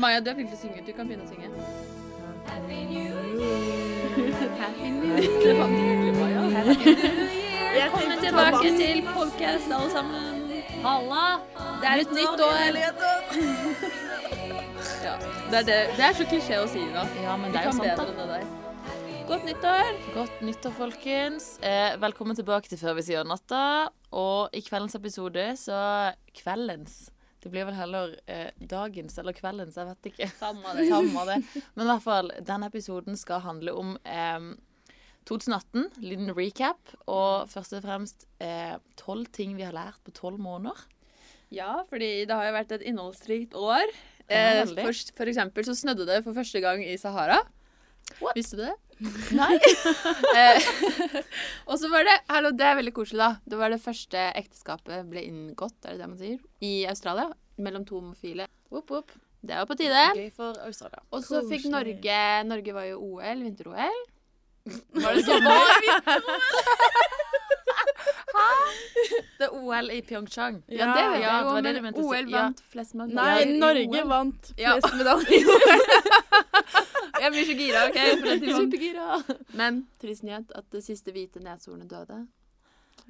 Maja, du er flink til å synge. Du kan begynne å synge. Happy New Year. Det var nydelig, Maja. Velkommen tilbake til podcast, alle sammen. Halla. Det er et nytt år. Ja, det er, det. det er så klisjé å si da. Ja, men det er jo sant, bedre da. enn det der. Godt nyttår. Godt nyttår, folkens. Eh, velkommen tilbake til Før vi sier natta. Og i kveldens episode, så Kveldens. Det blir vel heller eh, dagens eller kveldens, jeg vet ikke. Samme Samme det. Men i hvert fall, denne episoden skal handle om eh, 2018, liten recap, og først og fremst tolv ting vi har lært på tolv måneder. Ja, fordi det har jo vært et innholdsrikt år. Eh, for, for eksempel så snødde det for første gang i Sahara. What? Visste du det? Nei. Eh, og så var det Hallo, det er veldig koselig, da. Det var det første ekteskapet ble inngått, er det det man sier? I Australia. Mellom to homofile. Whoop, whoop. Det var på tide. Gøy for Australia. Og så fikk Norge Norge var jo OL, vinter-OL. Var det sommer? Det er OL i Pyeongchang. Ja, det vet Ja, jeg det jo, men. OL Ja. vant flest medaljer. Nei, Norge OL. vant Ja. flest medaljer. Jeg blir så gira, OK? Supergira. Men trist nyhet at det siste hvite neshornet døde.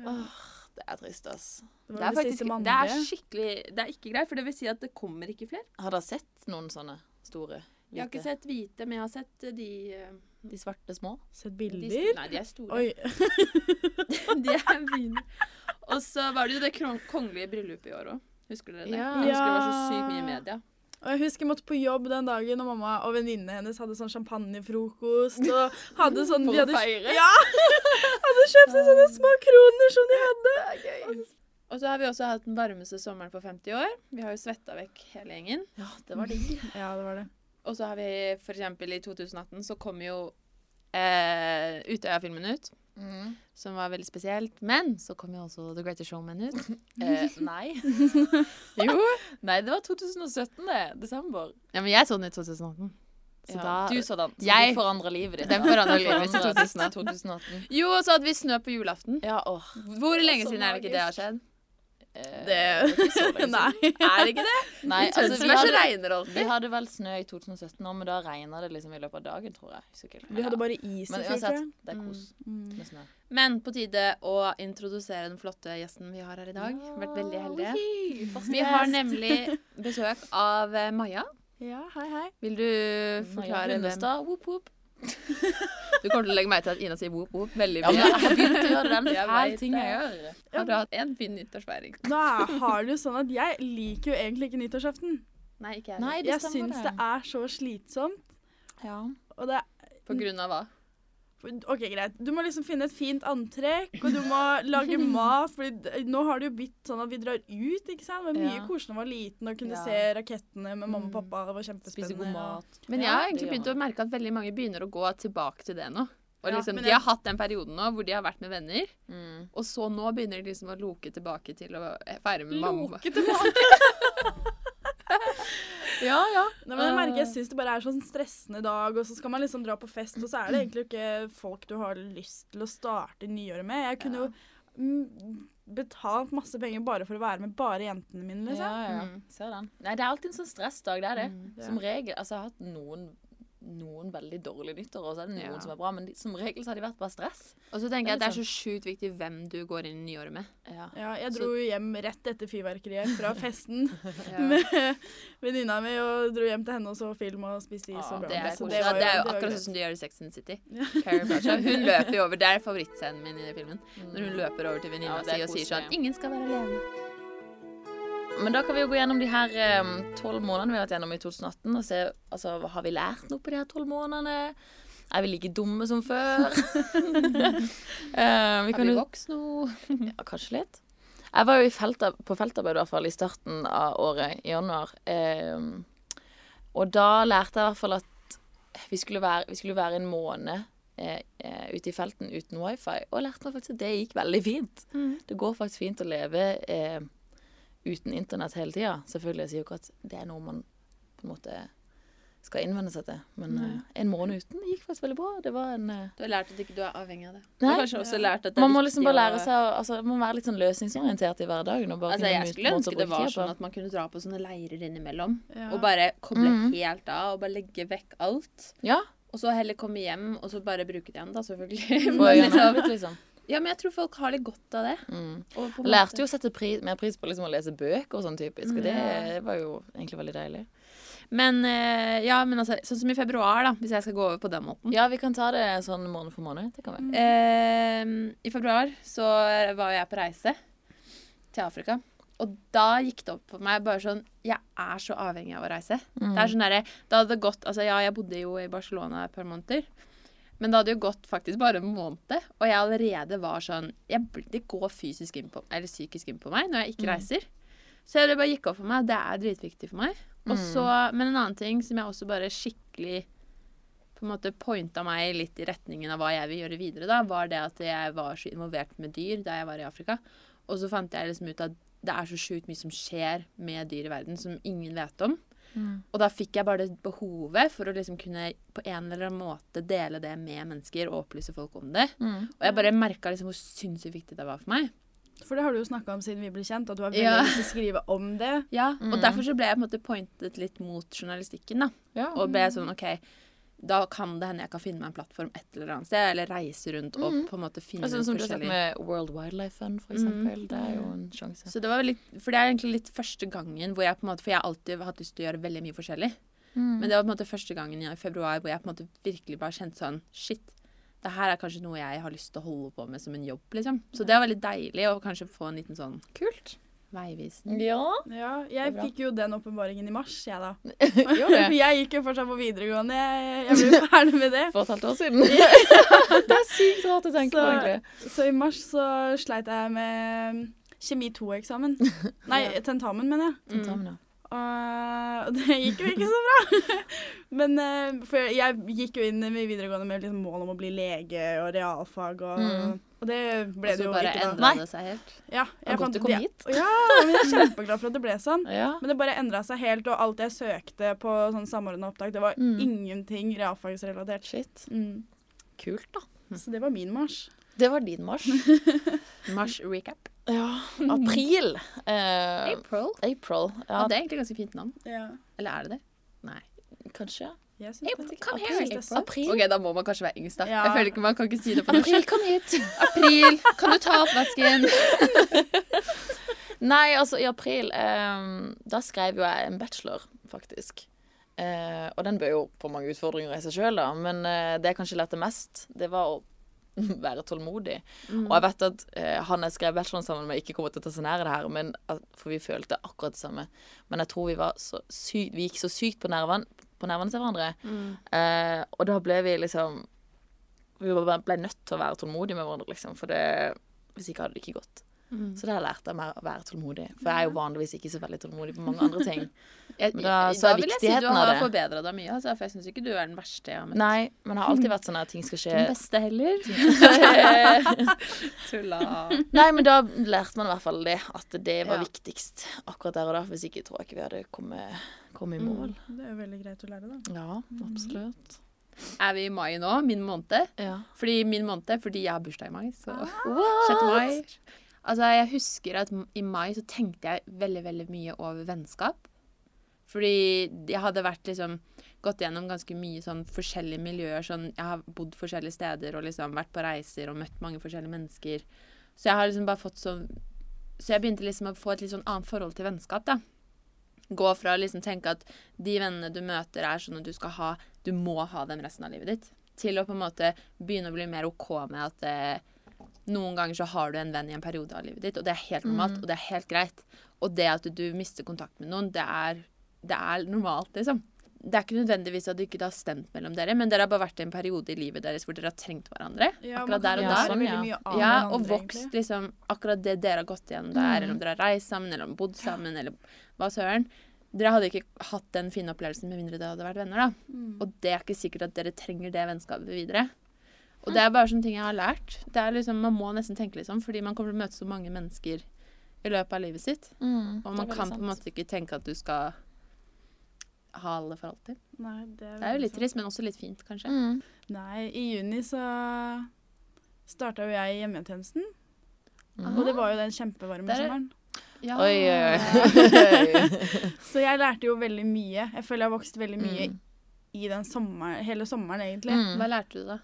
Åh, Det er trist, ass. Det Det er, faktisk, det er skikkelig Det er ikke greit, for det vil si at det kommer ikke flere. Har dere sett noen sånne store? Hvite? Jeg har ikke sett hvite, men jeg har sett de eh, De svarte små? Sett de, bilder? Nei, de er store. Oi. de er fine. Og så var det jo det kongelige bryllupet i år òg. Husker dere det? Ja. Jeg husker det var så sykt mye i media. Og jeg husker jeg måtte på jobb den dagen, og mamma og venninnene hennes hadde sånn champagnefrokost. Og hadde sånn For å hadde, feire? Ja! Hadde kjøpt seg sånne små kroner som de hadde. Og så har vi også hatt den varmeste sommeren på 50 år. Vi har jo svetta vekk hele gjengen. Ja, det var digg. Ja, det var det. Og så har vi eksempel i 2018 så kom jo eh, Utøya-filmen ut, Mm. som var veldig spesielt. Men så kom jo også The Greatest Showman ut. Eh, nei. Jo. nei, det var 2017, det. Desember. Ja, men jeg så den i 2018. Så ja, da du så den. Så Jeg- du forandra livet ditt. Den forandra livet mitt i 2018. 2018. Jo, og så hadde vi snø på julaften. Ja, åh. Hvor lenge siden er det ikke det har skjedd? Eh, Det er ikke så lenge siden. Nei. Er det ikke det? Nei, altså, vi hadde, det vi hadde vel snø i 2017 nå, men da regna det liksom i løpet av dagen, tror jeg. Helt. Vi hadde bare is i Men fjor, det er kos Mm. med snø. Men på tide å introdusere den flotte gjesten vi har her i dag. Vært veldig heldige. Vi har nemlig besøk av eh, Maja. Ja, hei, hei. Vil du Maja forklare hvem Hundestad, whoop, whoop. Du kommer til å legge meg til at Ina sier whoop whoop veldig Ja, mye. jeg har begynt å gjøre den Det Jeg en fæl vet ting jeg gjør. Har du hatt en fin nyttårsfeiring? Nå har det jo sånn at jeg liker jo egentlig ikke nyttårsaften. Nei, ikke jeg. Nei, det Jeg syns det er så slitsomt. Ja. Og det På grunn av hva? OK, greit. Du må liksom finne et fint antrekk, og du må lage mat. For nå har det jo blitt sånn at vi drar ut, ikke sant. Det var mye Ja. koseligere da jeg var liten og kunne Ja. se rakettene med mamma og Mm. pappa. Det var kjempespennende. Spise god mat. Men jeg har egentlig begynt å merke at veldig mange begynner å gå tilbake til det nå. Og Ja, liksom, De har hatt den perioden nå hvor de har vært med venner, Mm. og så nå begynner de liksom å loke tilbake til å feire med mamma. Loke tilbake. Ja, ja. Nei, men jeg merker jeg syns det bare er sånn stressende dag, og så skal man liksom dra på fest, og så er det egentlig ikke folk du har lyst til å starte nyåret med. Jeg kunne jo mm, betalt masse penger bare for å være med bare jentene mine, liksom. Ja, ja, ja. Mm. Ser den. Nei, det er alltid en sånn stressdag, det er det. Mm. Som regel. Altså, jeg har hatt noen, noen veldig dårlige nyttår, og så er det noen Ja. som er bra, men de, som regel så har de vært bare stress. Og så tenker jeg at Det det er er så sjukt viktig hvem du går inn i nyåret med. Ja. Ja, jeg dro jo hjem rett etter fyrverkeriet fra festen Ja. med venninna mi, og dro hjem til henne og så film og spiste is Ah, og bra. Det er, det var det er jo akkurat sånn som de gjør i Sex and City. Hun løper jo over. Det er favorittscenen min i filmen. Når hun løper over til venninna Ja, si og sier sånn at 'Ingen skal være alene'. Men da kan vi jo gå gjennom de her tolv månedene vi har vært gjennom i 2018, og se altså, har vi lært noe på de her tolv månedene. Er vi like dumme som før? uh, vi kan vi voksne noe? Ja, kanskje litt. Jeg var jo i felta, på feltarbeid i hvert fall i starten av året, i januar. Ehm, og da lærte jeg i hvert fall at vi skulle være, vi skulle være en måned eh, eh, ute i felten uten wifi. Og jeg lærte meg faktisk at det gikk veldig fint. Det går faktisk fint å leve eh, uten internett hele tida. Selvfølgelig jeg sier jo ikke at det er noe man på en måte skal innvende seg til. Men eh, en måned uten gikk faktisk veldig bra. Det var en eh, Du har lært at ikke du er avhengig av det. Du Nei. har kanskje også lært at det Man må liksom bare lære seg altså, Man må være litt sånn løsningsorientert i hverdagen. Altså, jeg skulle ønske det var sånn at man kunne dra på sånne leirer innimellom. Ja. Og bare koble mm. helt av, og bare legge vekk alt. Ja. Og så heller komme hjem, og så bare bruke det igjen, da, selvfølgelig. Men liksom, liksom. Ja, men jeg tror folk har litt godt av det. Mm. Lærte jo å sette pri mer pris på liksom å lese bøker og sånn typisk. Og det var jo egentlig veldig deilig. Men eh, ja, men altså, sånn som i februar, da, hvis jeg skal gå over på den måten. Ja, vi kan ta det sånn måned for måned. Det kan vi. Eh, I februar så var jeg på reise til Afrika. Og da gikk det opp for meg bare sånn Jeg er så avhengig av å reise. Mm. Det er sånn derre Da hadde gått Altså ja, jeg bodde jo i Barcelona et par måneder. Men det hadde jo gått faktisk bare en måned, og jeg allerede var sånn jeg, Det går fysisk inn på, eller psykisk inn på meg når jeg ikke Mm. reiser. Så det bare gikk opp for meg. Det er dritviktig for meg. Og Mm. så, Men en annen ting som jeg også bare skikkelig på en måte pointa meg litt i retningen av hva jeg vil gjøre videre, da, var det at jeg var så involvert med dyr da jeg var i Afrika. Og så fant jeg liksom ut at det er så sjukt mye som skjer med dyr i verden som ingen vet om. Mm. Og da fikk jeg bare det behovet for å liksom kunne på en eller annen måte dele det med mennesker og opplyse folk om det. Mm. Og jeg bare merka liksom hvor sinnssykt viktig det var for meg. For det har du jo snakka om siden vi ble kjent, at du har veldig Ja. lyst til å skrive om det. Ja, Mm. Og derfor så ble jeg på en måte pointet litt mot journalistikken. da. Ja. Og ble sånn OK, da kan det hende jeg kan finne meg en plattform et eller annet sted, eller reise rundt og Mhm. på en måte finne Altså, sånn som du har sett med World Wildlife Fund, for Mm. eksempel. Det er jo en sjanse. Så det var litt, For det er egentlig litt første gangen hvor jeg på en måte For jeg har alltid hatt lyst til å gjøre veldig mye forskjellig. Mm. Men det var på en måte første gangen i februar hvor jeg på en måte virkelig bare kjente sånn Shit, det her er kanskje noe jeg har lyst til å holde på med som en jobb, liksom. Så det var veldig deilig å kanskje få en liten sånn Kult. Veivisning. Ja. Ja, jeg fikk jo den åpenbaringen i mars, jeg da. Jeg gikk jo fortsatt på videregående. Jeg, jeg ble ferdig med det. For et halvt år siden. det er sykt rart å tenke på, Så- egentlig. Så i mars så sleit jeg med kjemi 2-eksamen. Nei, Ja. tentamen, mener jeg. Mm. Tentamen, ja. Og det gikk jo ikke så bra. Men eh, for jeg gikk jo inn i videregående med liksom mål om å bli lege og realfag, og, Mm. og det ble det jo jo Og så bare endra det seg helt. Ja, jeg godt du kom hit. Ja, men jeg er kjempeglad for at det ble sånn. Ja. Men det bare endra seg helt, og alt jeg søkte på sånn samordna opptak, det var Mm. ingenting realfagsrelatert. Shit. Mm. Kult, da. Så det var min marsj. Det var din mars. Mars recap. Ja. April. Eh, April. April. Ja, Ja, det er egentlig ganske fint navn. Ja. Eller er det det? Nei. kanskje. April, come here, er April. søtt. OK, da må man kanskje være yngst, da. Ja. Jeg føler ikke Man kan ikke si det på norsk. April, kom hit. April, kan du ta oppvasken? Nei, altså, i april um, Da skrev jo jeg en bachelor, faktisk. Uh, og den bød jo på mange utfordringer i seg sjøl, da. Men uh, det jeg kanskje lærte mest, det var å være tålmodig. Og jeg vet at eh, han jeg skrev bacheloren sammen med, ikke kommer til å ta seg nær det her, men, at- for vi følte akkurat det samme. Men jeg tror vi var så sykt Vi gikk så sykt på nervene, på nervene til hverandre. Mm. Eh, og da ble vi liksom Vi ble nødt til å være tålmodige med hverandre, liksom. For det, hvis ikke hadde det ikke gått. Mm. Så det har jeg lært meg å være tålmodig. For jeg er jo vanligvis ikke så veldig tålmodig på mange andre ting. Jeg, Men da- så er vil jeg si du har det. forbedra deg mye, altså, for jeg syns ikke du er den verste jeg har møtt. Nei, men det har alltid vært sånn at ting skal skje Den beste heller. Tulla. Nei, men da lærte man i hvert fall det. At det var Ja. viktigst akkurat der og da. Hvis ikke tror jeg ikke vi hadde kommet, kommet i mål. Det er veldig greit å lære, da. Ja, absolutt. Er vi i mai nå? Min måned? Ja. Fordi min måned, fordi jeg har bursdag i mai. Så Ah. 6. mai. Altså, jeg husker at i mai så tenkte jeg veldig, veldig mye over vennskap. Fordi jeg hadde vært liksom gått gjennom ganske mye sånn forskjellige miljøer. Sånn, jeg har bodd forskjellige steder og liksom vært på reiser og møtt mange forskjellige mennesker. Så jeg har liksom bare fått sånn Så jeg begynte liksom å få et litt sånn annet forhold til vennskap, da. Gå fra å liksom tenke at de vennene du møter, er sånn at du skal ha Du må ha dem resten av livet ditt. Til å på en måte begynne å bli mer OK med at eh, noen ganger så har du en venn i en periode av livet ditt, og det er helt normalt, og det er helt greit. Og det at du mister kontakt med noen, det er, det er normalt, liksom. Det er ikke nødvendigvis at det ikke har stemt mellom dere, men dere har bare vært i en periode i livet deres hvor dere har trengt hverandre. Ja, akkurat der og der. sånn, ja. Ja, og vokst liksom akkurat det dere har gått igjennom der, eller om dere har reist sammen, eller om bodd sammen, eller hva søren. Dere hadde ikke hatt den fine opplevelsen med mindre dere hadde vært venner, da. Mm. Og det er ikke sikkert at dere trenger det vennskapet videre. Og det er bare sånne ting jeg har lært. Det er liksom, Man må nesten tenke litt sånn, fordi man kommer til å møte så mange mennesker i løpet av livet sitt. Mm, Og man kan på en måte ikke tenke at du skal ha alle for alltid. Nei, det er, Det er jo litt trist, men også litt fint, kanskje. Mm. Nei, i juni så starta jo jeg i hjemmetjenesten. Mm. Og det var jo den kjempevarme Der er- sommeren. Ja. Oi, oi, oi. Så jeg lærte jo veldig mye. Jeg føler jeg har vokst veldig mye Mm. i den sommeren, hele sommeren, egentlig. Mm. Hva lærte du, da?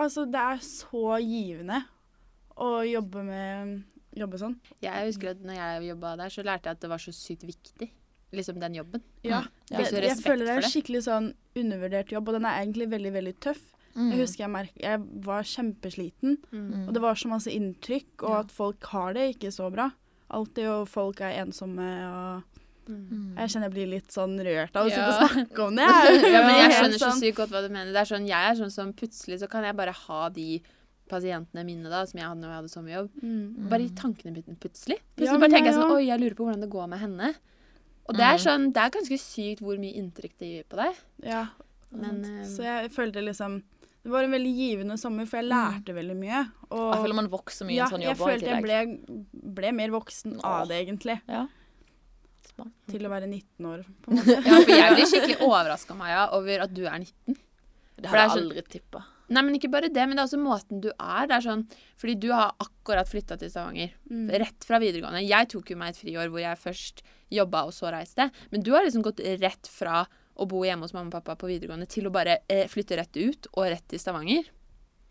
Altså, det er så givende å jobbe med Jobbe sånn. Jeg husker at når jeg jobba der, så lærte jeg at det var så sykt viktig. Liksom den jobben. Ja. Mm. Ja, Jeg, jeg føler det er en skikkelig sånn undervurdert jobb, og den er egentlig veldig, veldig tøff. Mm. Jeg husker jeg, merket, jeg var kjempesliten, Mm. og det var så masse inntrykk, og Ja. at folk har det ikke så bra. Alltid, og folk er ensomme, og Mm. Mm. jeg kjenner jeg blir litt sånn rørt av å sitte og snakke om det. Ja, men jeg skjønner så sånn- sykt godt hva du mener. Det er sånn, jeg er sånn som plutselig så kan jeg bare ha de pasientene mine da, som jeg hadde når jeg hadde sommerjobb, Mm. bare i tankene mine plutselig. Plutselig Ja, bare tenker jeg sånn, oi, jeg lurer på hvordan det går med henne. Og det er Mm. sånn, det er ganske sykt hvor mye inntrykk det gir på deg. Ja. Men, eh, så jeg følte liksom Det var en veldig givende sommer, for jeg lærte veldig mye. Og Jeg føler man vokser mye i ja, en sånn jobb Ja, jeg følte jeg ble, ble mer voksen av det, egentlig. Ja. Smart. Til å være 19 år, på en måte. Ja, for jeg blir skikkelig overraska, Maja, over at du er 19. Det er jeg sånn- aldri tippa. Nei, men ikke bare det, men det er også måten du er. Det er sånn, fordi du har akkurat flytta til Stavanger. Mm. Rett fra videregående. Jeg tok jo meg et friår hvor jeg først jobba og så reiste. Men du har liksom gått rett fra å bo hjemme hos mamma og pappa på videregående til å bare eh, flytte rett ut og rett til Stavanger.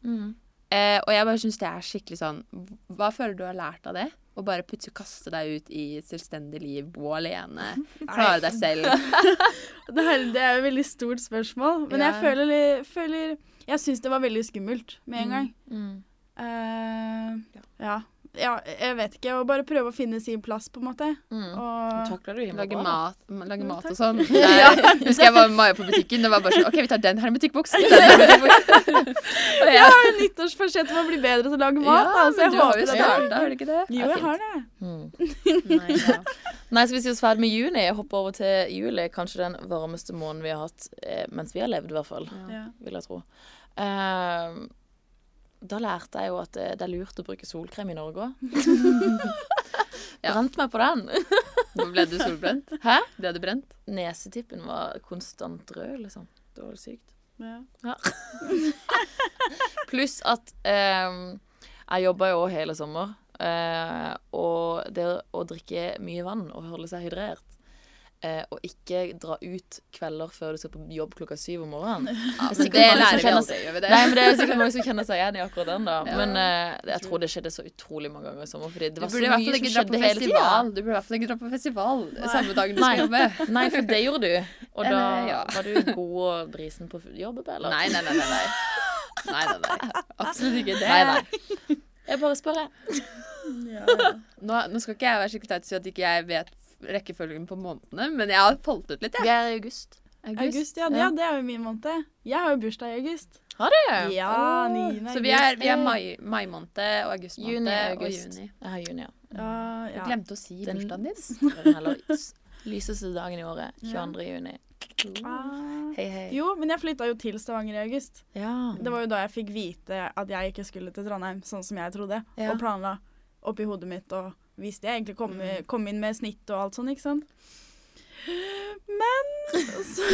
Mm. Eh, og jeg bare syns det er skikkelig sånn Hva føler du har lært av det? Å bare plutselig kaste deg ut i et selvstendig liv, bo alene, klare deg selv. Det, er, det er et veldig stort spørsmål, men Ja. jeg føler, føler Jeg syns det var veldig skummelt med en Mm. gang. Mm. Eh, ja. ja. Jeg vet ikke. Og bare prøve å finne sin plass, på en måte. Mm. Og Takler du Lage bra, mat, lage mat og sånn. Der, husker jeg var med Maja på butikken. Det var bare sånn OK, vi tar den her i butikkboks. Den her i butikkboks. Og jeg jeg- har jo nyttårsforsett om å bli bedre til å lage mat. Ja, altså, jeg du har jo starta, har du ikke det? Jo, er jeg har det. Mm. Nei, ja. Nei, skal vi si oss ferdig med juni? Hoppe over til juli. Kanskje den varmeste måneden vi har hatt eh, mens vi har levd, i hvert fall. Ja. Vil jeg tro. Eh, da lærte jeg jo at det, er lurt å bruke solkrem i Norge òg. Brant meg på den. Ble du solbrent. Hæ? Ble du brent? Nesetippen var konstant rød, liksom. Det var sykt. Ja. Pluss at eh, jeg jobba jo hele sommer. eh, og det å drikke mye vann og holde seg hydrert eh, og ikke dra ut kvelder før du skal på jobb klokka syv om morgenen. Ja, Det det lærer vi aldri, gjør vi det? Nei, men Det er sikkert mange som kjenner seg igjen i akkurat den. da Ja. Men eh, jeg tror det skjedde så utrolig mange ganger i sommer. Fordi det var så mye som skjedde hele tida. Du burde i hvert fall ikke dra på festival samme dagen du Nei. skal jobbe. Nei, for det gjorde du. Og da ja. var du god og brisen på jobb, eller? Nei, nei, nei. nei, nei. Nei, nei, nei. Absolutt ikke det. Nei, nei. Jeg bare spør, jeg. Nå, nå skal ikke jeg være så og si at ikke jeg vet rekkefølgen på månedene, men jeg har falt ut litt, jeg. Vi er i august. August, ja, ja, det er jo min måned. Jeg har jo bursdag i august. Har du? Ja, 9. august. Så vi er, vi er mai, mai måned og august måned Juni, og august. juni. Jeg har juni, ja. Ja, Du ja. glemte å si Den- bursdagen din. Den heller lyseste dagen i året. 22. juni. Uh, Hei, hei. Jo, men jeg flytta jo til Stavanger i august. Ja. Det var jo da jeg fikk vite at jeg ikke skulle til Trondheim, sånn som jeg trodde. Ja. Og planla oppi hodet mitt, og visste jeg egentlig kom, Mm. kom inn med snitt og alt sånn, ikke sant. Men så,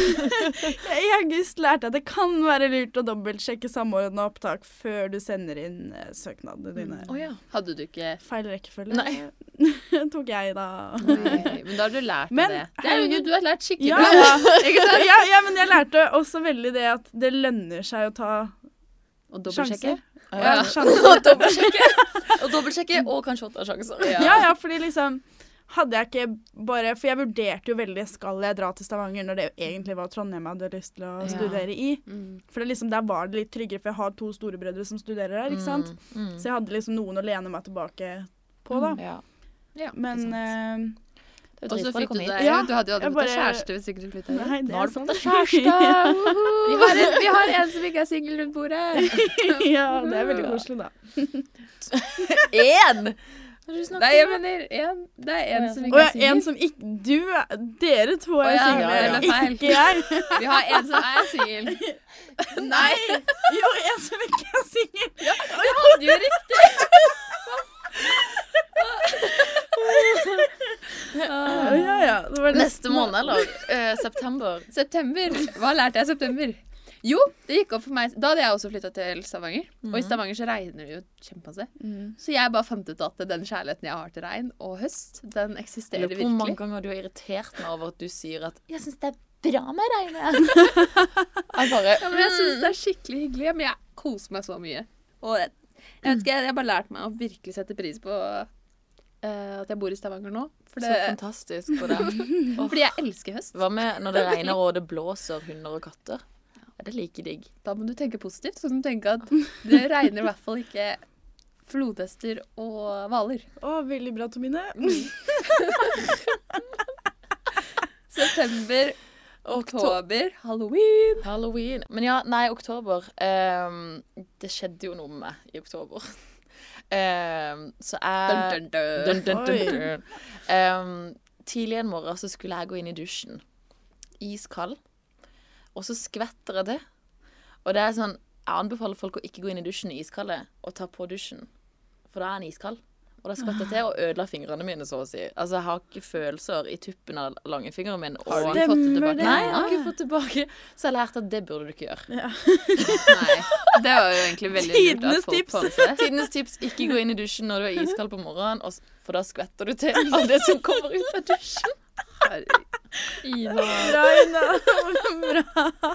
i august lærte jeg at det kan være lurt å dobbeltsjekke samordna opptak før du sender inn eh, søknadene dine. Å ja. Hadde du ikke Feil rekkefølge Nei. tok jeg, da. Nei, Men da har du lært Men, det. Det er jo du har lært skikkelig Ja, bra. ja, ja, men jeg lærte også veldig det at det lønner seg å ta Og dobbeltsjekke. sjanser. Ja. Ja, sjanser. Og dobbeltsjekke. Og kanskje åtte sjanser. Ja, ja, fordi liksom hadde jeg ikke bare For jeg vurderte jo veldig skal jeg dra til Stavanger når det egentlig var Trondheim jeg hadde lyst til å Ja. studere i. Mm. For det liksom, der var det litt tryggere, for jeg har to storebrødre som studerer her. ikke sant? Mm, mm. Så jeg hadde liksom noen å lene meg tilbake på, da. Ja. Ja, Men sant. eh, Og så fikk du deg Ja, Du hadde jo aldri fått deg kjæreste hvis ikke du flytta hit. nei, Nå har du fått deg kjæreste! Vi har, en, vi har en som ikke er singel rundt bordet. ja, det er veldig koselig, da. Én! Nei, jeg mener en. Det er en som ikke er jeg- en som ikke Du Dere to er ja, single, ja, det er feil. ikke jeg. Vi har en som er singel. Nei! Jo, en som ikke er singel. Du hadde jo riktig. Ja, ja, ja. Det var Neste måned, eller? Uh, september. September. Hva lærte jeg i september? Jo, det gikk opp for meg Da hadde jeg også flytta til Stavanger. Og i Stavanger så regner det jo kjempemasse. Mm. Så jeg bare fant ut at den kjærligheten jeg har til regn og høst, den eksisterer virkelig. hvor mange ganger du har irritert meg over at du sier at 'jeg syns det er bra med regn'. jeg bare Ja, men jeg syns det er skikkelig hyggelig. Men jeg koser meg så mye. Og jeg, jeg vet ikke, jeg har bare lært meg å virkelig sette pris på eh, at jeg bor i Stavanger nå. For Så fantastisk for deg. fordi jeg elsker høst. Hva med når det regner og det blåser hunder og katter? Er det like digg? Da må du tenke positivt. Så du tenke at det regner i hvert fall ikke flodhester og hvaler. Å, veldig bra, Tomine. September, oktober, halloween. Halloween. Men ja, nei, oktober. um, det skjedde jo noe med meg i oktober. Ehm, så jeg Dun, dun, dun. Ehm, tidlig en morgen så skulle jeg gå inn i dusjen. Iskald. Og så skvetter jeg det. Og det er sånn Jeg anbefaler folk å ikke gå inn i dusjen i iskalde og ta på dusjen. For da er den iskald. Og det skvatt jeg til og ødela fingrene mine, så å si. Altså, jeg har ikke følelser i tuppen av langfingeren min. Har du Og... ikke fått det Stemmer tilbake? det? Nei, jeg har ikke fått tilbake. Så jeg lærte at det burde du ikke gjøre. Ja. Nei. Det var jo egentlig veldig lurt Tidenes tips. Tidenes tips ikke gå inn i dusjen når du er iskald på morgenen, og for da skvetter du til av det som kommer ut av dusjen. Ina. Bra, Ina. Bra.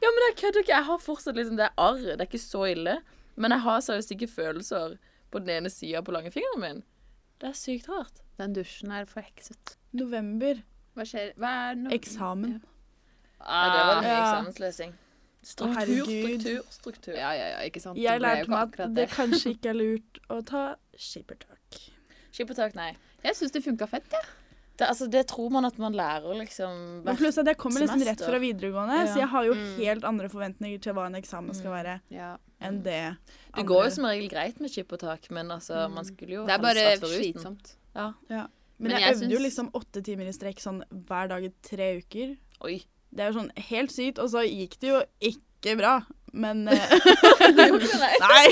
Ja, men jeg kødder ikke. Jeg har fortsatt liksom det er. Det er ikke så ille. Men jeg har seriøst ikke følelser på den ene sida på langfingeren min. Det er sykt rart. Den dusjen er forhekset. November. Hva skjer? Hva er no Eksamen. Ja, det var mye Ja. eksamenslesing. Struktur, struktur, struktur. Ja, ja, ja, ikke sant? Jeg lærte meg at det kanskje ikke er lurt å ta skippertak. Skippertak, nei. Jeg syns det funka fett, jeg. Det, altså, det tror man at man lærer, liksom. Men hvert- pluss at jeg kommer liksom rett fra videregående, Ja. så jeg har jo Mm. helt andre forventninger til hva en eksamen skal være, Ja. enn det Det går jo som regel greit med chip og tak, men altså, man skulle jo Det er bare slitsomt. Ja. Men, Men jeg, jeg øvde jo liksom åtte timer i strekk sånn hver dag i tre uker. Oi. Det er jo sånn helt sykt, og så gikk det jo ikke bra. Men eh, Nei!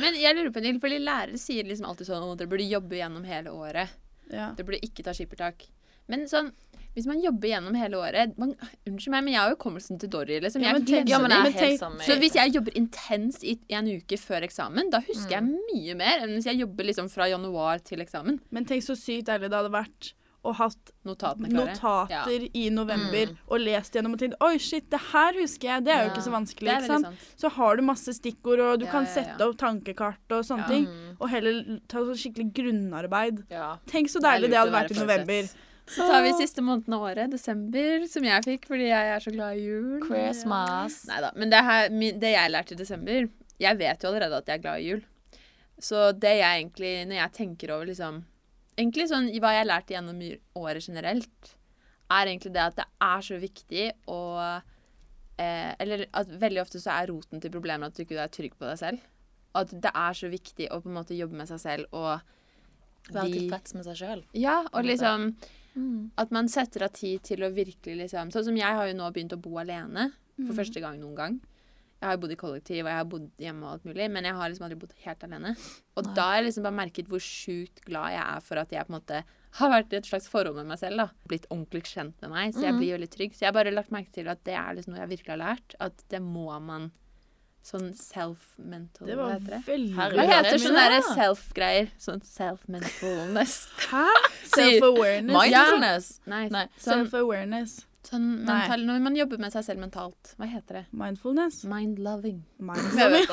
Men jeg lurer på en ting, fordi lærere sier liksom alltid sånn at dere burde jobbe gjennom hele året. Ja. Det burde ikke ta skippertak. Men sånn, hvis man jobber gjennom hele året man, Unnskyld meg, men jeg har jo hukommelsen til Dory. Liksom. Ja, men tenk- Ja, men jeg Men helt tenk-. Så hvis jeg jobber intenst i i en uke før eksamen, da husker jeg Mm. mye mer enn hvis jeg jobber liksom fra januar til eksamen. Men tenk så sykt ærlig det hadde vært å hatt Notatene klare. notater i november Mm. og lest gjennom og tenkt Oi, shit, det her husker jeg. Det er jo ikke så vanskelig. Ikke sant? sant. Så har du masse stikkord, og du Ja, kan ja, ja. sette opp tankekart og sånne Ja. ting. Mm. Og heller ta sånn skikkelig grunnarbeid. Ja. Tenk så deilig det, det hadde vært i november. Så tar vi siste måneden av året, desember, som jeg fikk fordi jeg er så glad i jul. Christmas. Nei da. Men det, her, det jeg lærte i desember Jeg vet jo allerede at jeg er glad i jul. Så det jeg egentlig, når jeg tenker over liksom Egentlig sånn i hva jeg har lært gjennom året generelt, er egentlig det at det er så viktig å eh, Eller at veldig ofte så er roten til problemet at du ikke er trygg på deg selv. At det er så viktig å på en måte jobbe med seg selv og Være tilfreds med seg sjøl. Ja, og liksom Mm. at man setter av tid til å virkelig liksom Sånn som jeg har jo nå begynt å bo alene for Mm. første gang noen gang. Jeg har jo bodd i kollektiv, og jeg har bodd hjemme og alt mulig, men jeg har liksom aldri bodd helt alene. Og Nei. da har jeg liksom bare merket hvor sjukt glad jeg er for at jeg på en måte har vært i et slags forhold med meg selv. da. Blitt ordentlig kjent med meg, så jeg Mhm. blir veldig trygg. Så jeg har bare lagt merke til at det er liksom noe jeg virkelig har lært. At det må man Sånn self-mental Det Hva var heter det? veldig Hva. Ja, heter det er sånne derre self-greier? Sånn self-mentalness. Hæ? Self-awareness. Mindfulness. Nei, Nei. sånn, Self-awareness. Sånn mental, når man jobber med seg selv mentalt. Hva heter det? Mindfulness. Mind-loving. Mindfulness.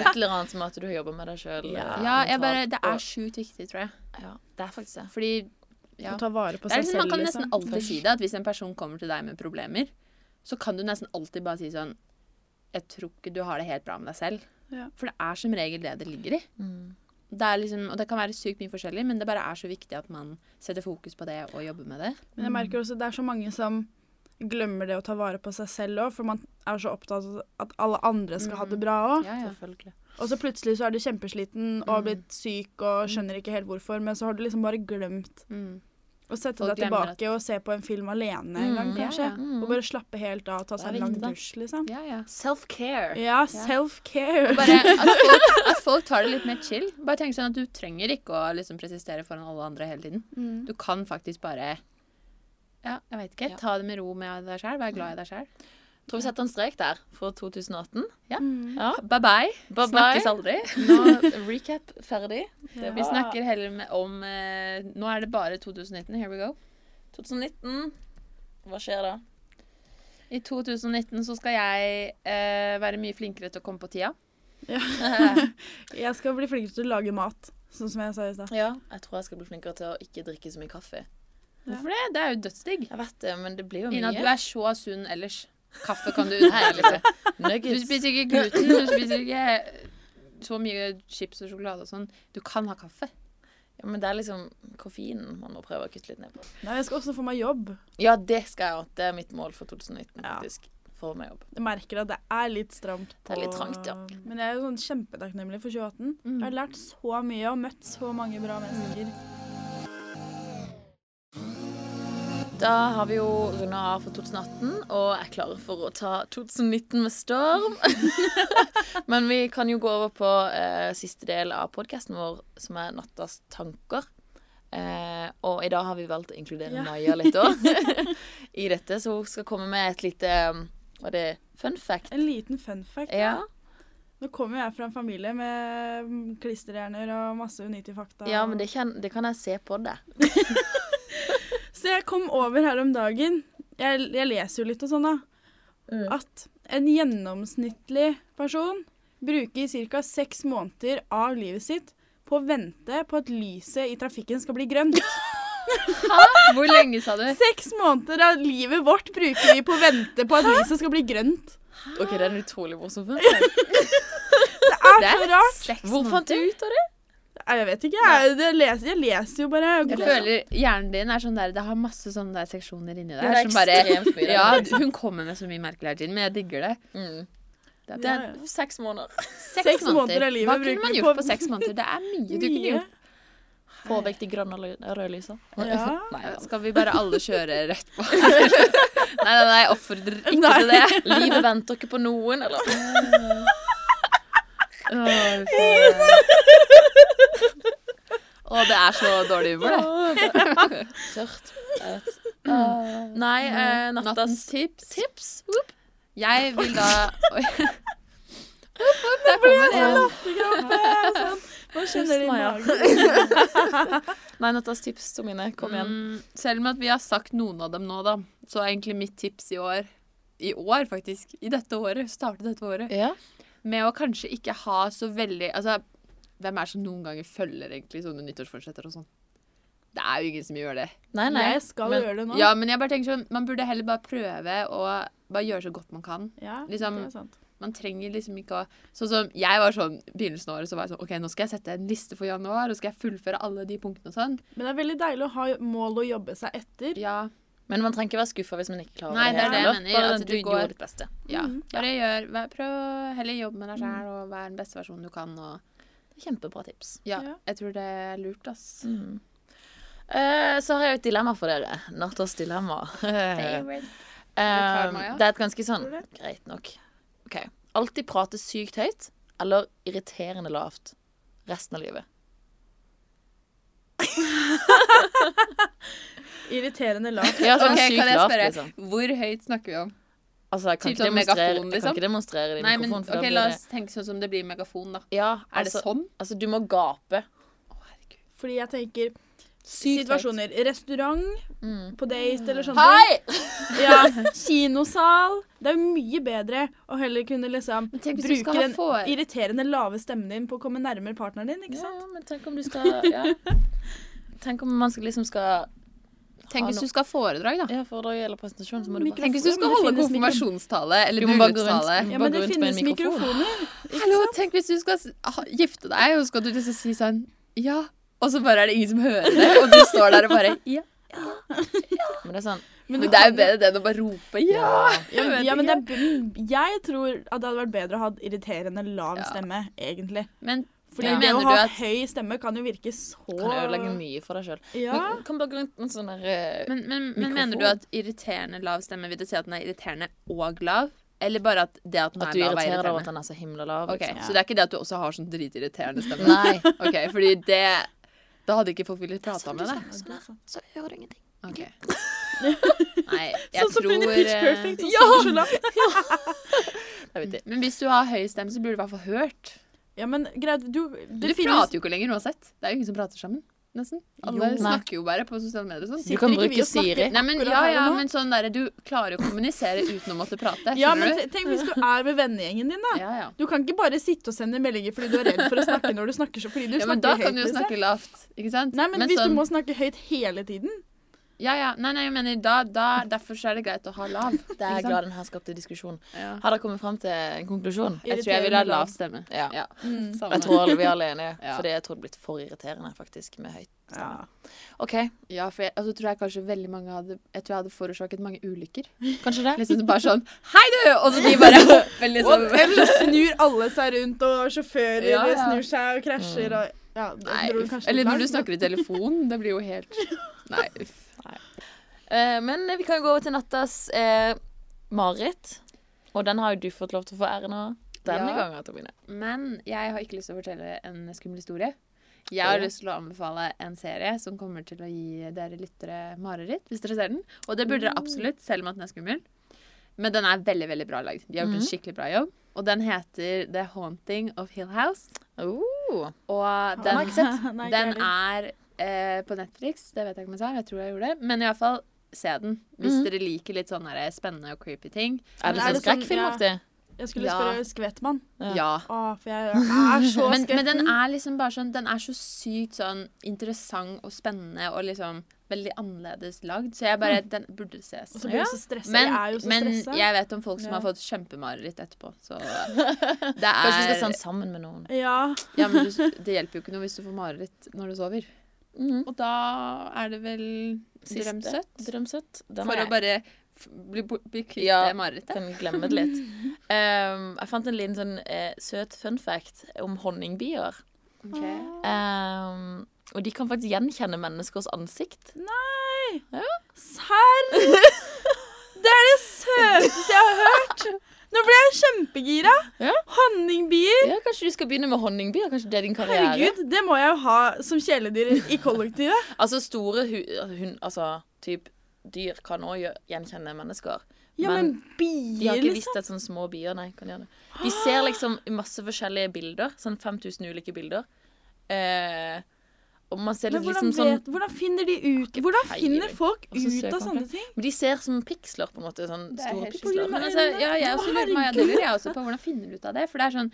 Et eller annet som at du jobber med deg sjøl. Ja. Ja, jeg bare, det er sjukt viktig, tror jeg. ja, Det er faktisk det. Fordi ja. Å ta vare på seg liksom, Man kan nesten liksom. alltid si det, at hvis en person kommer til deg med problemer, så kan du nesten alltid bare si sånn Jeg tror ikke du har det helt bra med deg selv. Ja. For det er som regel det det ligger i. Mm. Det er liksom, og det kan være sykt mye forskjellig, men det bare er så viktig at man setter fokus på det og jobber med det. Men jeg merker også det er så mange som glemmer det å ta vare på seg selv òg, for man er så opptatt av at alle andre skal ha det bra òg. Ja, ja. Og så plutselig så er du kjempesliten og har Mm. blitt syk og skjønner ikke helt hvorfor, men så har du liksom bare glemt Mm. å sette Folk deg tilbake tilbake og se på en film alene en gang, Mm, kanskje. ja. Mm. Og bare slappe helt av, og ta seg en lang viktig, dusj, liksom. Ja, ja. Self-care. Ja, self-care. Bare at folk, at folk tar det litt mer chill. Bare tenk sånn at Du trenger ikke å liksom presistere foran alle andre hele tiden. Mm. Du kan faktisk bare Ja, jeg vet ikke. Ja. Ta det med ro med deg sjøl. Vær glad i deg sjøl. Tror vi setter en strek der for 2018. Mm. Ja. Bye bye. Bye Snakkes bye. aldri. Nå recap ferdig. Ja. Vi snakker heller med, om eh, Nå er det bare 2019. Here we go. 2019. Hva skjer da? I 2019 så skal jeg eh, være mye flinkere til å komme på tida. Jeg skal bli flinkere til å lage mat, sånn som jeg sa i stad. Ja, jeg tror jeg skal bli flinkere til å ikke drikke så mye kaffe. Hvorfor det? Det er jo dødsdigg. Jeg vet det, men det blir jo Ina, mye. du er så sunn ellers. Kaffe kan du liksom. Du spiser ikke gluten, du spiser ikke så mye chips og sjokolade og sånn. Du kan ha kaffe. Ja, men det er liksom koffeinen man må prøve å kutte litt ned på. Nei, jeg skal også få meg jobb. Ja, det skal jeg òg. Det er mitt mål for 2019, Ja. Få meg jobb. Jeg merker at det er litt stramt. Det er litt trangt, ja. Men jeg er jo sånn kjempetakknemlig for 2018. Mm. Jeg har lært så mye og møtt så mange bra mennesker. Da har vi jo runda av for 2018 og er klare for å ta 2019 med storm. Men vi kan jo gå over på eh, siste del av podkasten vår, som er Nattas tanker. Eh, og i dag har vi valgt å inkludere Ja. Maja litt òg i dette, så hun skal komme med et lite Hva er det? Fun fact? En liten fun fact. ja. Ja, Nå kommer jeg fra en familie med klisterhjerner og masse Uniti-fakta. ja men det kan, det kan jeg se på deg. Så jeg kom over her om dagen Jeg, jeg leser jo litt og sånn, da. Mm. At en gjennomsnittlig person bruker ca. seks måneder av livet sitt på å vente på at lyset i trafikken skal bli grønt. Hvor lenge sa du? Seks måneder av livet vårt bruker vi på å vente på at lyset skal bli grønt. OK, det er en utrolig morsom følelse. Det er Det så rart. Hvor fant du ut av det? Jeg vet ikke. Jeg, jeg, leser, jeg leser jo bare. Jeg føler hjernen din er sånn der Det har masse sånne der seksjoner inni Det der. er Som bare mye. Ja, hun kommer med så mye merkelig her, men jeg digger det. Mm. Det er Det er seks måneder. Seks måneder av livet Hva kunne man gjort på- på seks måneder? Det er mye du kunne gjort. Få vekk de grønne og røde lysa. Ja. Nei. Skal vi bare alle kjøre rett på? nei, nei, nei, jeg oppfordrer ikke Nei. til det. Livet venter ikke på noen, eller? Å, det er så dårlig humor, det. Tørt. Nei, eh, nattas tips. tips. Jeg vil da Oi. Det blir en latterkrampe. Sånn. Hva de i magen? Nei, nattas tips, Tomine. Kom igjen. Mm, selv om at vi har sagt noen av dem nå, da, så er egentlig mitt tips i år I år, faktisk. I dette året. Starte dette året. Ja. Med å kanskje ikke ha så veldig Altså, hvem er det som noen ganger følger egentlig sånne nyttårsforsetter og sånn? Det er jo ingen som gjør det. Nei, nei. Jeg skal men- gjøre det nå. Ja, men jeg bare tenker sånn Man burde heller bare prøve å bare gjøre så godt man kan. Ja, Liksom- det er sant. Man trenger liksom ikke å Sånn som jeg var sånn begynnelsen av året, så var jeg sånn OK, nå skal jeg sette en liste for januar, og skal jeg fullføre alle de punktene og sånn. Men det er veldig deilig å ha mål å jobbe seg etter. Ja. Men man trenger ikke være skuffa hvis man ikke klarer Nei, det. det er det jeg mener, Bare du du går- gjorde ditt beste. ja. Mhm. Bare gjør vær- Prøv å heller jobbe med deg sjæl og være den beste versjonen du kan. Og Det Kjempebra tips. ja, Ja. jeg tror det er lurt, ass. Mm. Uh, så har jeg jo et dilemma for dere. Nattas dilemma. Favorite. Eh, det er et ganske sånn Greit nok. OK. Alltid prate sykt høyt eller irriterende lavt resten av livet. Irriterende lavt. Ja, sånn okay, sykt kan jeg lavt, spørre, liksom. hvor høyt snakker vi om? Altså, jeg kan, ikke sånn demonstrere, megafon, jeg kan liksom? ikke demonstrere det i Nei, mikrofonen. Men, okay, la oss tenke sånn som det blir megafon, da. Ja, Er det altså, sånn? altså, du må gape. Å, herregud. Fordi jeg tenker Sykt situasjoner. Restaurant, Mm. på date eller sånn. Hei! Ja, kinosal. Det er jo mye bedre å heller kunne liksom bruke den for... irriterende lave stemmen din på å komme nærmere partneren din, ikke Ja, sant? ja, men tenk om du skal ja. Tenk om man skal liksom skal Tenk hvis du skal ha foredrag, da. Ja, foredrag eller presentasjon, så må du bare Tenk hvis du skal holde konfirmasjonstale eller bryllupstale. Ja, men det finnes mikrofoner. Hallo, tenk hvis du skal gifte deg, og så skal du liksom si sånn Ja. Og så bare er det ingen som hører det, og du står der og bare Ja. Men det er sånn Men, Men det er jo bedre det enn å bare rope ja. Ja, ja, men det er, jeg tror at det hadde vært bedre å ha irriterende lav Ja. stemme, egentlig. Men Fordi Ja. det å ha at- høy stemme kan jo virke så Kan ødelegge mye for deg sjøl. Ja. Kan bare gå rundt med en sånn der eh, Men, men, men mener du at irriterende lav stemme vil det si at den er irriterende og lav? Eller bare at det at den At er du lav, er irriterer deg over at den er så himla lav. Ok, liksom. Så det er ikke det at du også har sånn dritirriterende stemme? Nei. Ok, fordi det Da hadde ikke folk villet prate sånn med deg. sånn her, så hører du ingenting. Ok. Nei, jeg Sånn som tror Pitch eh, Perfect. som ja! Sånn, jeg. Men hvis du har høy stemme, så burde du i hvert fall hørt. Ja, men greit, du Du prater jo ikke lenger uansett. Det er jo ingen som prater sammen. Nesten. Alle Jo. snakker jo bare på sosiale medier sånn. Du kan bruke Siri. Nei, men ja, ja, men sånn der, Du klarer å kommunisere uten å måtte prate. Ja, men tenk hvis du er med vennegjengen din, da. Ja, ja. Du kan ikke bare sitte og sende meldinger fordi du er redd for å snakke når du snakker så fordi du ja, men snakker da høyt. kan du jo liksom. snakke lavt, ikke sant? Nei, men, hvis sånn, du må snakke høyt hele tiden Ja, ja. Nei, nei, jeg mener da, da Derfor er det greit å ha lav. Det er jeg glad den her skapte diskusjon. Ja. Har dere kommet fram til en konklusjon? Jeg tror jeg ville ha lav stemme. Ja. Ja. Mm. Jeg tror alle vi er alle enige, Ja. fordi jeg tror det er blitt for irriterende faktisk med høyt stemme. ja. OK, Ja, for jeg, altså, tror jeg kanskje veldig mange hadde Jeg tror jeg hadde forårsaket mange ulykker. kanskje det? Liksom bare sånn Hei, du! Og så de bare hopper liksom Og ellers snur alle seg rundt, og sjåfører Ja, ja. snur seg og krasjer og ja, det Nei, dro kanskje Eller når du snakker i telefon. Det blir jo helt Nei, uff. Eh, men vi kan gå over til nattas eh, mareritt. Og den har jo du fått lov til å få æren av denne Ja. gangen, Tomine. Men jeg har ikke lyst til å fortelle en skummel historie. Jeg har lyst til å anbefale en serie som kommer til å gi dere lyttere mareritt, hvis dere ser den. Og det burde dere absolutt, selv om at den er skummel. Men den er veldig veldig bra lagd. De har gjort en Mhm. skikkelig bra jobb. Og den heter The Haunting of Hill House. Oh. Og Den den er eh, på Netflix. Det vet jeg ikke om jeg sa. Jeg tror jeg gjorde det. Men i hvert fall se den. Hvis Mhm. dere liker litt sånn der spennende og creepy ting. Er det sånn det sånn- skrekkfilmaktig? Jeg skulle Ja. spørre Skvettmann. Ja. Ja. Å, for jeg er så Men, men den er liksom bare sånn Den er så sykt sånn interessant og spennende og liksom veldig annerledes lagd. Så jeg bare Den burde ses. Og så blir du så stressa. Men, jeg er jo så men stressa. jeg vet om folk som Ja. har fått kjempemareritt etterpå, så det er Kanskje vi skal se den sammen med noen. Ja. Ja, men du, det hjelper jo ikke noe hvis du får mareritt når du sover. Mhm. Og da er det vel Siste. drømsøtt. Drømsøtt. Den For å bare bli, bli kvitt Ja. det marerittet. kan glemme det litt. Um, jeg fant en liten sånn uh, søt fun fact om honningbier. Ok. Um, og de kan faktisk gjenkjenne menneskers ansikt. Nei! Ja. Serr? Det er det søteste jeg har hørt. Nå ble jeg kjempegira. Ja. Honningbier. Ja, Kanskje du skal begynne med honningbier? Kanskje det er din karriere? Herregud, det må jeg jo ha som kjæledyr i kollektivet. Altså store hu hun, altså, typ, dyr kan òg gjenkjenne mennesker. Ja, men, Men bier, De har ikke liksom. visst at sånne små bier nei, kan gjøre det. De ser liksom masse forskjellige bilder. Sånn 5000 ulike bilder. Eh, litt hvordan, liksom sånn vet, hvordan finner de ut Hvordan finner folk ut søker av sånne ting? Men de ser som piksler, på en måte. Sånn store piksler. Men altså, ja, jeg også lurer, Maja, det lurer jeg også på. Hvordan finner du ut av det? For det er sånn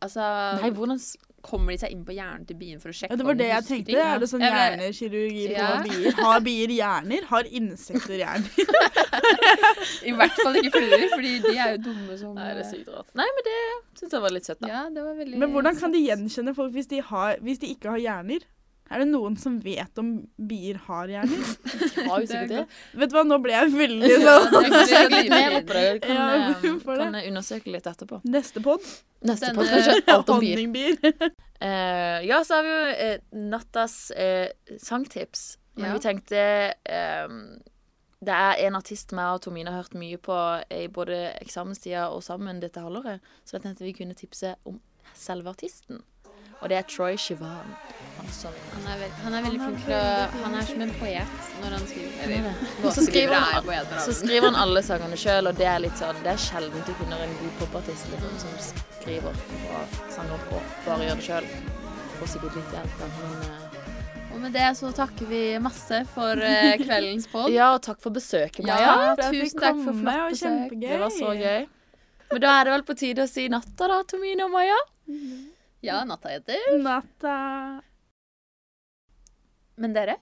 Altså Nei, hvordan Kommer de seg inn på hjernen til bien for å sjekke Ja, det var det jeg tenkte. ting? Er det sånn hjernekirurgi på Ja. bier? Har bier hjerner? Har insekter hjerner? I hvert fall ikke fluer, fordi de er jo dumme som Nei, det er sykt rart. Nei, men det syns jeg var litt søtt, da. Ja, det var veldig Men hvordan kan de gjenkjenne folk hvis de, har, hvis de ikke har hjerner? Er det noen som vet om bier har hjerner? Har jo er sikkert det. Vet du hva, nå ble jeg veldig sånn Vi får søke litt mer opp på det. Kan, Ja, eh, det? kan jeg undersøke litt etterpå. Neste pod. Neste pod på kanskje alt om bier. Eh, ja, så har vi jo uh, nattas uh, sangtips. Men Ja. vi tenkte Det er en artist meg og Tomine har hørt mye på i både eksamenstida og sammen dette halvåret, så jeg tenkte vi kunne tipse om selve artisten. Og det er Troy Shivan. Han Han han er veldig flink til å Han er som en poet når han skriver. Eller, Og så skriver, er han, poeter, så skriver han alle sangene sjøl, og det er litt sånn Det er sjelden du finner en god popartist liksom, som skriver bra sanger og bare gjør det sjøl. Får sikkert litt hjelp, da, men eh, Og med det så takker vi masse for eh, kveldens pod. Ja, og takk for besøket, Maja. Ja, tusen takk for flott besøk. Det var så gøy. Men da er det vel på tide å si natta, da, Tomine og Maja? Ja, natta heter. Natta. Men dere,